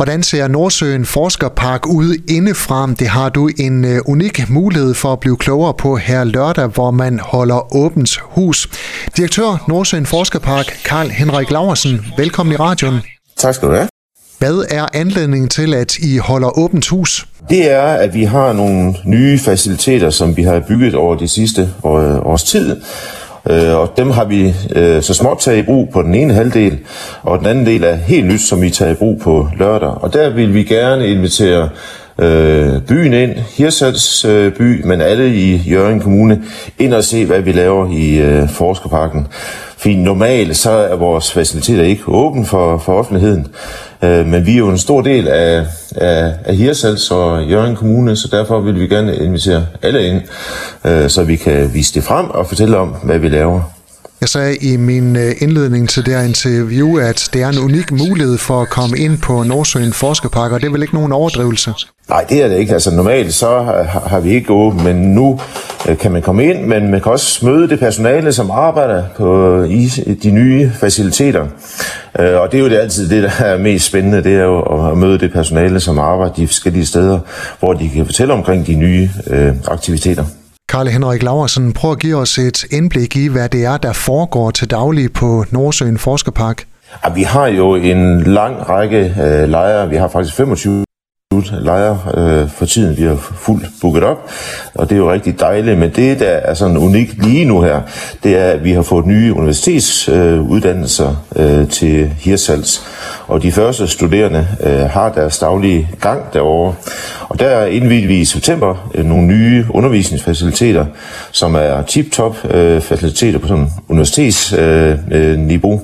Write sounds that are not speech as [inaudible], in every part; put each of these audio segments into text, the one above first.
Hvordan ser Nordsøen Forskerpark ud indefra? Det har du en uh, unik mulighed for at blive klogere på her lørdag, hvor man holder åbent hus. Direktør Nordsøen Forskerpark, Karl Henrik Laversen, velkommen i radioen. Tak skal du have. Hvad er anledningen til, at I holder åbent hus? Det er, at vi har nogle nye faciliteter, som vi har bygget over de sidste års tid. Øh, og dem har vi øh, så småt taget i brug på den ene halvdel, og den anden del er helt nyt, som vi tager i brug på lørdag. Og der vil vi gerne invitere øh, byen ind, Hirsals øh, by, men alle i Jørgen Kommune, ind og se, hvad vi laver i øh, Forskerparken. Fordi normalt så er vores faciliteter ikke åbne for, for offentligheden, øh, men vi er jo en stor del af, af, af Hirsals og Jørgen Kommune, så derfor vil vi gerne invitere alle ind, øh, så vi kan vise det frem og fortælle om, hvad vi laver. Jeg sagde i min øh, indledning til det her interview, at det er en unik mulighed for at komme ind på Nordsøen Forskerpark, og det er vel ikke nogen overdrivelse? Nej, det er det ikke. Altså normalt så har vi ikke åbent, men nu kan man komme ind, men man kan også møde det personale, som arbejder på i de nye faciliteter. Øh, og det er jo det altid det, der er mest spændende, det er jo at møde det personale, som arbejder de forskellige steder, hvor de kan fortælle omkring de nye øh, aktiviteter. Karl Henrik Laversen, prøv at give os et indblik i, hvad det er, der foregår til daglig på Nordsøen Forskerpark. Ja, vi har jo en lang række øh, lejre. Vi har faktisk 25 lejre øh, for tiden. Vi har fuldt booket op, og det er jo rigtig dejligt. Men det, der er sådan unikt lige nu her, det er, at vi har fået nye universitetsuddannelser øh, til Hirsals. Og de første studerende øh, har deres daglige gang derovre. Og der indvidte vi i september øh, nogle nye undervisningsfaciliteter, som er tip-top øh, faciliteter på sådan universitetsniveau.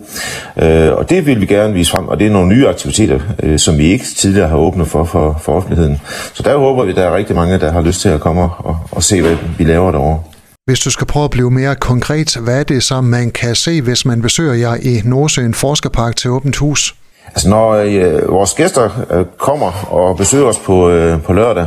Øh, øh, øh, og det vil vi gerne vise frem, og det er nogle nye aktiviteter, øh, som vi ikke tidligere har åbnet for, for, for offentligheden. Så der håber vi, at der er rigtig mange, der har lyst til at komme og, og se, hvad vi laver derovre. Hvis du skal prøve at blive mere konkret, hvad er det så, man kan se, hvis man besøger jer i Nordsøen Forskerpark til åbent hus? Altså når øh, vores gæster øh, kommer og besøger os på, øh, på lørdag,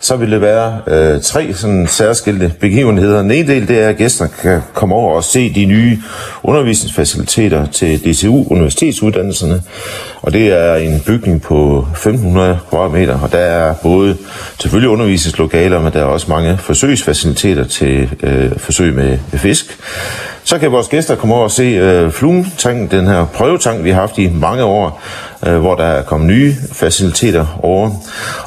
så vil det være øh, tre sådan særskilte begivenheder. Den ene del det er, at gæsterne kan komme over og se de nye undervisningsfaciliteter til DCU, universitetsuddannelserne. Og det er en bygning på 1500 kvadratmeter, og der er både selvfølgelig undervisningslokaler, men der er også mange forsøgsfaciliteter til øh, forsøg med, med fisk. Så kan vores gæster komme over og se øh, Flumtanken, den her prøvetank, vi har haft i mange år, øh, hvor der er kommet nye faciliteter over.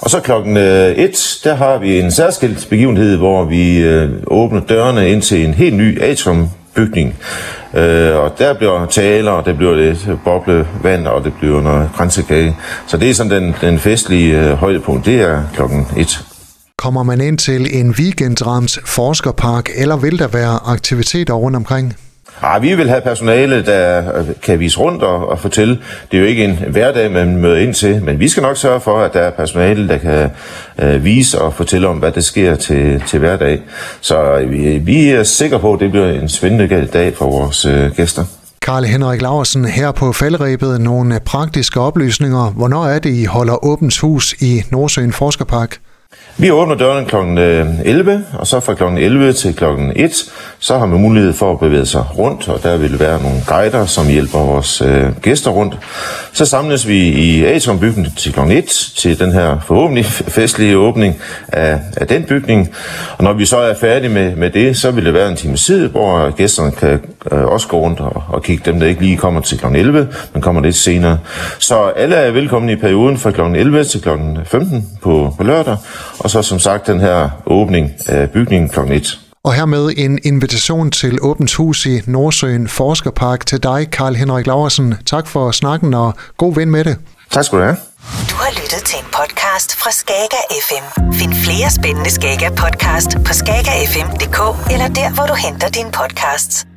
Og så klokken øh, der har vi en særskilt begivenhed, hvor vi øh, åbner dørene ind til en helt ny atrium bygning. Øh, og der bliver taler, og det bliver lidt boblevand, og det bliver noget grænsekage. Så det er sådan den, den festlige øh, højdepunkt, det er klokken 1. Kommer man ind til en weekendrams forskerpark, eller vil der være aktiviteter rundt omkring? Ja, vi vil have personale, der kan vise rundt og, og fortælle. Det er jo ikke en hverdag, man møder ind til, men vi skal nok sørge for, at der er personale, der kan øh, vise og fortælle om, hvad der sker til, til hverdag. Så vi, vi er sikre på, at det bliver en spændende dag for vores øh, gæster. Karl Henrik Laversen, her på faldrebet nogle praktiske oplysninger. Hvornår er det, I holder åbent hus i Nordsøen Forskerpark? Vi åbner dørene kl. 11, og så fra kl. 11 til kl. 1, så har man mulighed for at bevæge sig rundt, og der vil være nogle guider, som hjælper vores øh, gæster rundt. Så samles vi i Atriumbygningen til kl. 1 til den her forhåbentlig [laughs] festlige åbning af, af den bygning. Og når vi så er færdige med, med det, så vil det være en time tid, hvor gæsterne kan øh, også gå rundt og, og kigge dem, der ikke lige kommer til kl. 11, men kommer lidt senere. Så alle er velkomne i perioden fra kl. 11 til kl. 15 på, på lørdag, og så som sagt den her åbning af bygningen kl. 1. Og hermed en invitation til Åbent Hus i Nordsøen Forskerpark til dig, Karl Henrik Laversen. Tak for snakken og god ven med det. Tak skal du have. Du har lyttet til en podcast fra Skager FM. Find flere spændende Skager podcast på skagerfm.dk eller der, hvor du henter dine podcasts.